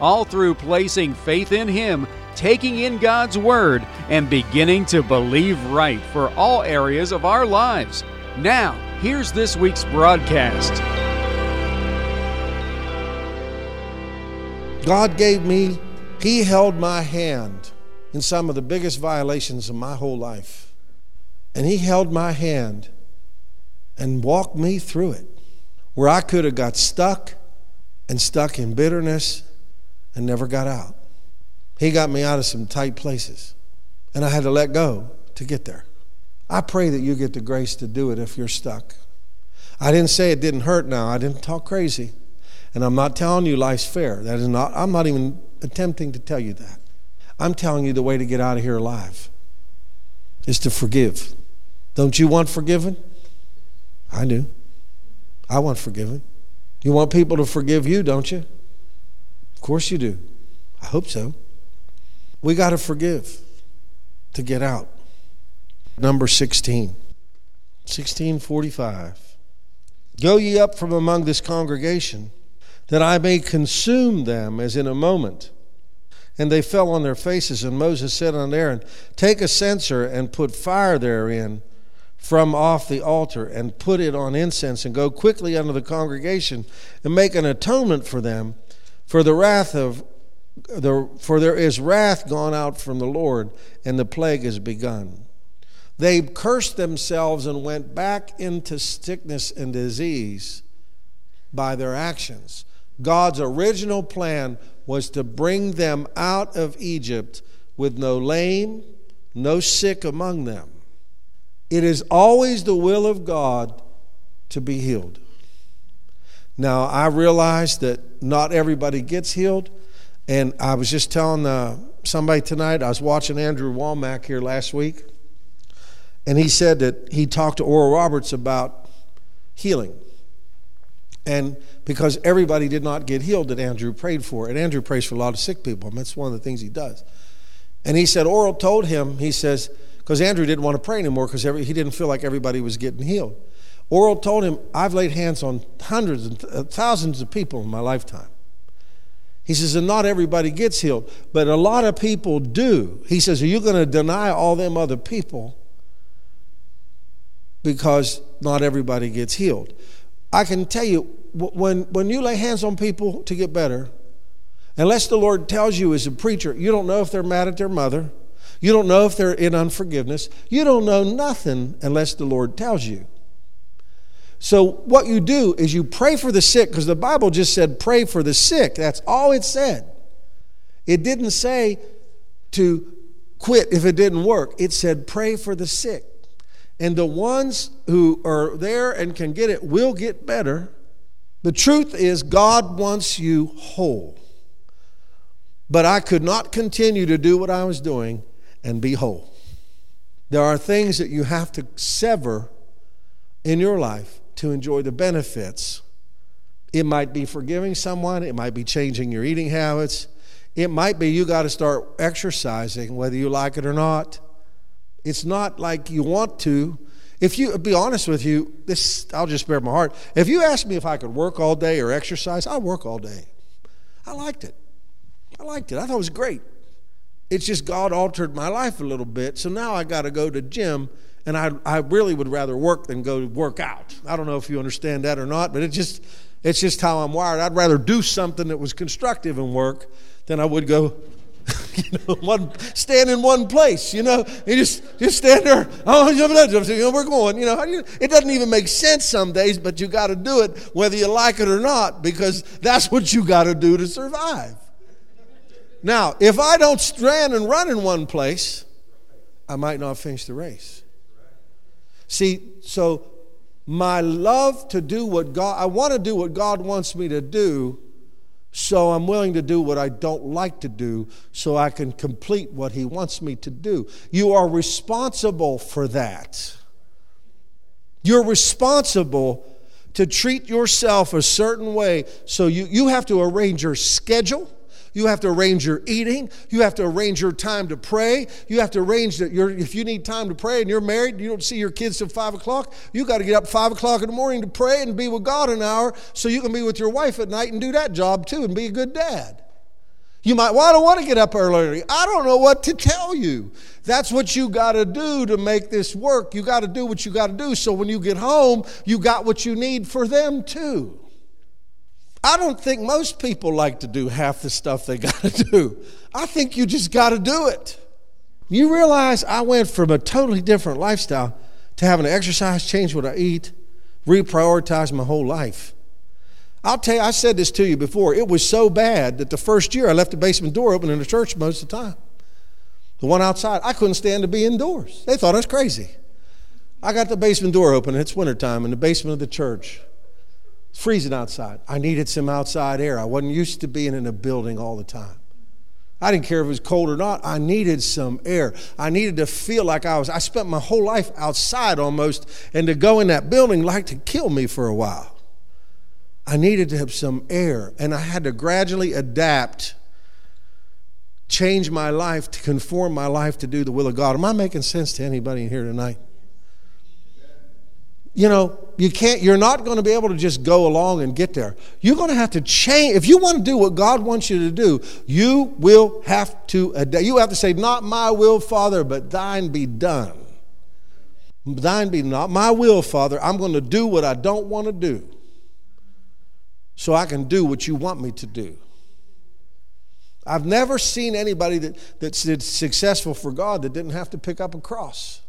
all through placing faith in Him, taking in God's Word, and beginning to believe right for all areas of our lives. Now, here's this week's broadcast. God gave me, He held my hand in some of the biggest violations of my whole life. And He held my hand and walked me through it, where I could have got stuck and stuck in bitterness and never got out. He got me out of some tight places, and I had to let go to get there. I pray that you get the grace to do it if you're stuck. I didn't say it didn't hurt now. I didn't talk crazy. And I'm not telling you life's fair. That is not I'm not even attempting to tell you that. I'm telling you the way to get out of here alive is to forgive. Don't you want forgiven? I do. I want forgiven. You want people to forgive you, don't you? Course you do. I hope so. We got to forgive to get out. Number 16. 1645. Go ye up from among this congregation, that I may consume them as in a moment. And they fell on their faces, and Moses said unto Aaron, Take a censer and put fire therein from off the altar, and put it on incense, and go quickly unto the congregation, and make an atonement for them for the wrath of the, for there is wrath gone out from the Lord, and the plague is begun. They cursed themselves and went back into sickness and disease by their actions. God's original plan was to bring them out of Egypt with no lame, no sick among them. It is always the will of God to be healed. Now, I realize that not everybody gets healed. And I was just telling uh, somebody tonight, I was watching Andrew Wommack here last week, and he said that he talked to Oral Roberts about healing. And because everybody did not get healed that Andrew prayed for, and Andrew prays for a lot of sick people, mean, that's one of the things he does. And he said, Oral told him, he says, because Andrew didn't want to pray anymore because he didn't feel like everybody was getting healed. Oral told him, I've laid hands on hundreds and thousands of people in my lifetime. He says, and not everybody gets healed, but a lot of people do. He says, Are you going to deny all them other people because not everybody gets healed? I can tell you, when, when you lay hands on people to get better, unless the Lord tells you as a preacher, you don't know if they're mad at their mother, you don't know if they're in unforgiveness, you don't know nothing unless the Lord tells you. So, what you do is you pray for the sick, because the Bible just said pray for the sick. That's all it said. It didn't say to quit if it didn't work, it said pray for the sick. And the ones who are there and can get it will get better. The truth is, God wants you whole. But I could not continue to do what I was doing and be whole. There are things that you have to sever in your life to enjoy the benefits. It might be forgiving someone, it might be changing your eating habits, it might be you got to start exercising whether you like it or not. It's not like you want to. If you be honest with you, this I'll just spare my heart. If you asked me if I could work all day or exercise, I work all day. I liked it. I liked it. I thought it was great. It's just God altered my life a little bit. So now I got to go to gym and I, I really would rather work than go work out. I don't know if you understand that or not, but it just it's just how I'm wired. I'd rather do something that was constructive and work than I would go, you know, one stand in one place. You know, you just just stand there. Oh, you know, we're going. You know, it doesn't even make sense some days, but you got to do it whether you like it or not because that's what you got to do to survive. Now, if I don't stand and run in one place, I might not finish the race. See, so my love to do what God, I want to do what God wants me to do, So I'm willing to do what I don't like to do so I can complete what He wants me to do. You are responsible for that. You're responsible to treat yourself a certain way. So you, you have to arrange your schedule. You have to arrange your eating. You have to arrange your time to pray. You have to arrange that your, if you need time to pray and you're married, and you don't see your kids till five o'clock. You got to get up five o'clock in the morning to pray and be with God an hour so you can be with your wife at night and do that job too and be a good dad. You might, well, I don't want to get up early. I don't know what to tell you. That's what you got to do to make this work. You got to do what you got to do so when you get home, you got what you need for them too. I don't think most people like to do half the stuff they got to do. I think you just got to do it. You realize I went from a totally different lifestyle to having to exercise, change what I eat, reprioritize my whole life. I'll tell you, I said this to you before. It was so bad that the first year I left the basement door open in the church most of the time. The one outside, I couldn't stand to be indoors. They thought I was crazy. I got the basement door open, it's wintertime in the basement of the church. It's freezing outside. I needed some outside air. I wasn't used to being in a building all the time. I didn't care if it was cold or not. I needed some air. I needed to feel like I was. I spent my whole life outside almost, and to go in that building like to kill me for a while. I needed to have some air, and I had to gradually adapt, change my life to conform my life to do the will of God. Am I making sense to anybody here tonight? You know, you can't, you're not going to be able to just go along and get there. You're going to have to change. If you want to do what God wants you to do, you will have to, you have to say, not my will, Father, but thine be done. Thine be not my will, Father. I'm going to do what I don't want to do so I can do what you want me to do. I've never seen anybody that, that's successful for God that didn't have to pick up a cross.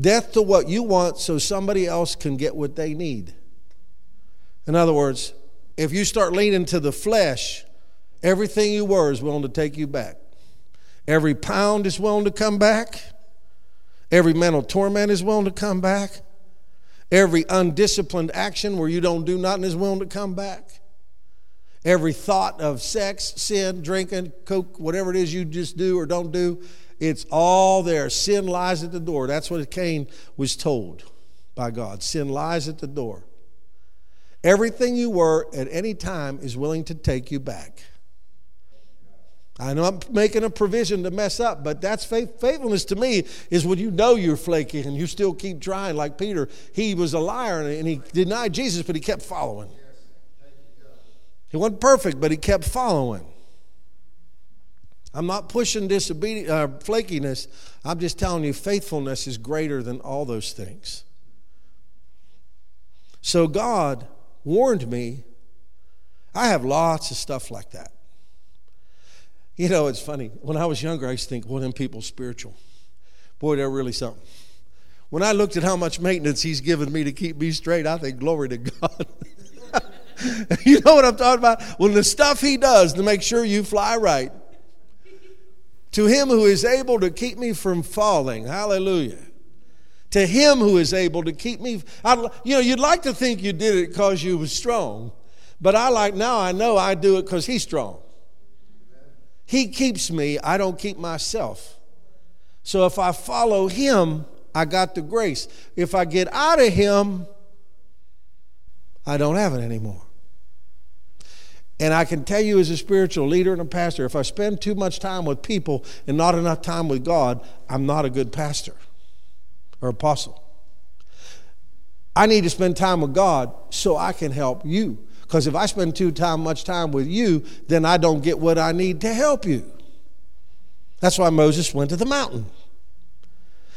Death to what you want so somebody else can get what they need. In other words, if you start leaning to the flesh, everything you were is willing to take you back. Every pound is willing to come back. Every mental torment is willing to come back. Every undisciplined action where you don't do nothing is willing to come back. Every thought of sex, sin, drinking, coke, whatever it is you just do or don't do, it's all there. Sin lies at the door. That's what Cain was told by God. Sin lies at the door. Everything you were at any time is willing to take you back. I know I'm making a provision to mess up, but that's faith, faithfulness to me is when you know you're flaky and you still keep trying. Like Peter, he was a liar and he denied Jesus, but he kept following. He wasn't perfect, but he kept following. I'm not pushing disobedience, uh, flakiness. I'm just telling you, faithfulness is greater than all those things. So God warned me. I have lots of stuff like that. You know, it's funny. When I was younger, I used to think, well, them people spiritual. Boy, they're really something. When I looked at how much maintenance he's given me to keep me straight, I think, glory to God. you know what I'm talking about? Well, the stuff he does to make sure you fly right to him who is able to keep me from falling. Hallelujah. To him who is able to keep me. I, you know, you'd like to think you did it because you was strong, but I like now I know I do it because he's strong. He keeps me, I don't keep myself. So if I follow him, I got the grace. If I get out of him, I don't have it anymore. And I can tell you, as a spiritual leader and a pastor, if I spend too much time with people and not enough time with God, I'm not a good pastor or apostle. I need to spend time with God so I can help you. Because if I spend too time, much time with you, then I don't get what I need to help you. That's why Moses went to the mountain.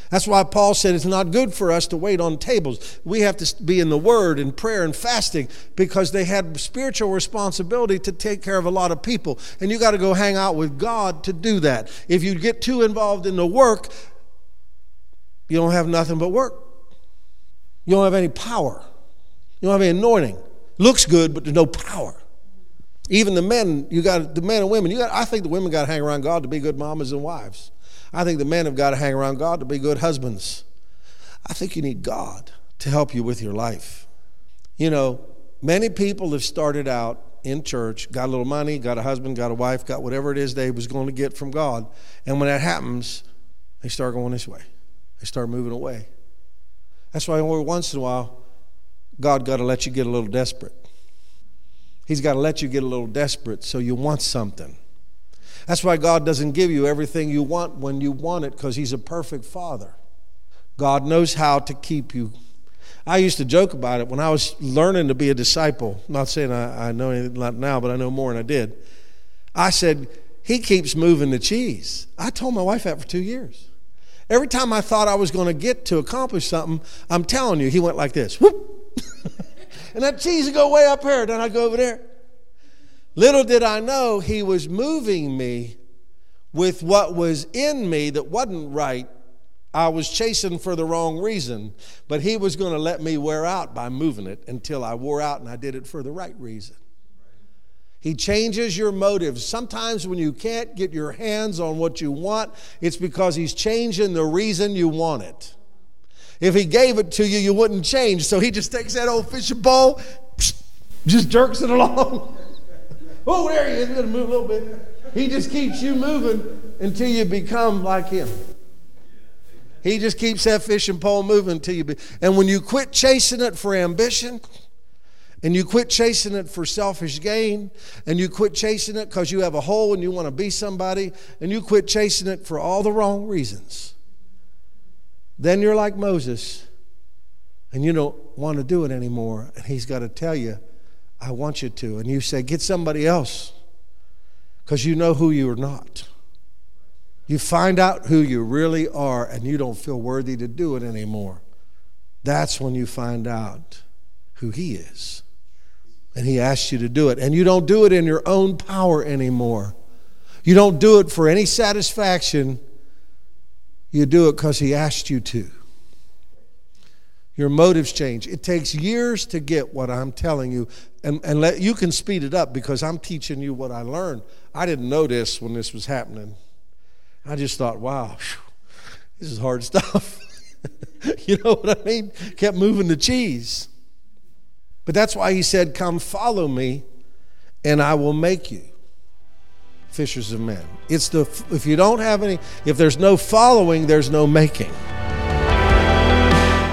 That's why Paul said it's not good for us to wait on tables. We have to be in the Word and prayer and fasting because they had spiritual responsibility to take care of a lot of people. And you got to go hang out with God to do that. If you get too involved in the work, you don't have nothing but work. You don't have any power. You don't have any anointing. Looks good, but there's no power. Even the men, you got the men and women. You got. I think the women got to hang around God to be good mamas and wives. I think the men have got to hang around God to be good husbands. I think you need God to help you with your life. You know, many people have started out in church, got a little money, got a husband, got a wife, got whatever it is they was going to get from God. And when that happens, they start going this way. They start moving away. That's why every once in a while, God got to let you get a little desperate. He's got to let you get a little desperate so you want something. That's why God doesn't give you everything you want when you want it because He's a perfect Father. God knows how to keep you. I used to joke about it when I was learning to be a disciple. I'm not saying I, I know anything now, but I know more than I did. I said, He keeps moving the cheese. I told my wife that for two years. Every time I thought I was going to get to accomplish something, I'm telling you, He went like this. Whoop! and that cheese would go way up here, then I'd go over there. Little did I know he was moving me with what was in me that wasn't right. I was chasing for the wrong reason, but he was going to let me wear out by moving it until I wore out and I did it for the right reason. He changes your motives. Sometimes when you can't get your hands on what you want, it's because he's changing the reason you want it. If he gave it to you, you wouldn't change. So he just takes that old fishing pole, just jerks it along. Oh, there he is. Going to move a little bit. He just keeps you moving until you become like him. He just keeps that fishing pole moving until you be. And when you quit chasing it for ambition, and you quit chasing it for selfish gain, and you quit chasing it because you have a hole and you want to be somebody, and you quit chasing it for all the wrong reasons, then you're like Moses, and you don't want to do it anymore. And he's got to tell you, I want you to. And you say, Get somebody else because you know who you are not. You find out who you really are and you don't feel worthy to do it anymore. That's when you find out who He is. And He asks you to do it. And you don't do it in your own power anymore. You don't do it for any satisfaction. You do it because He asked you to. Your motives change. It takes years to get what I'm telling you and, and let, you can speed it up because I'm teaching you what I learned. I didn't know this when this was happening. I just thought, wow, whew, this is hard stuff. you know what I mean? Kept moving the cheese. But that's why he said, Come follow me, and I will make you fishers of men. It's the if you don't have any, if there's no following, there's no making.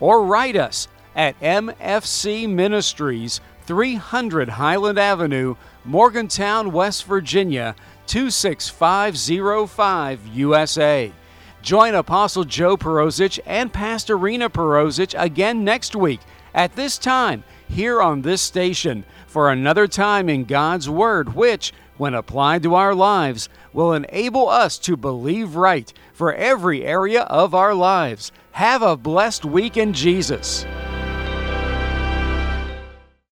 or write us at MFC Ministries, 300 Highland Avenue, Morgantown, West Virginia 26505 USA. Join Apostle Joe Perozich and Pastor Rena Perozich again next week at this time here on this station for another time in God's Word, which, when applied to our lives, will enable us to believe right for every area of our lives. Have a blessed week in Jesus.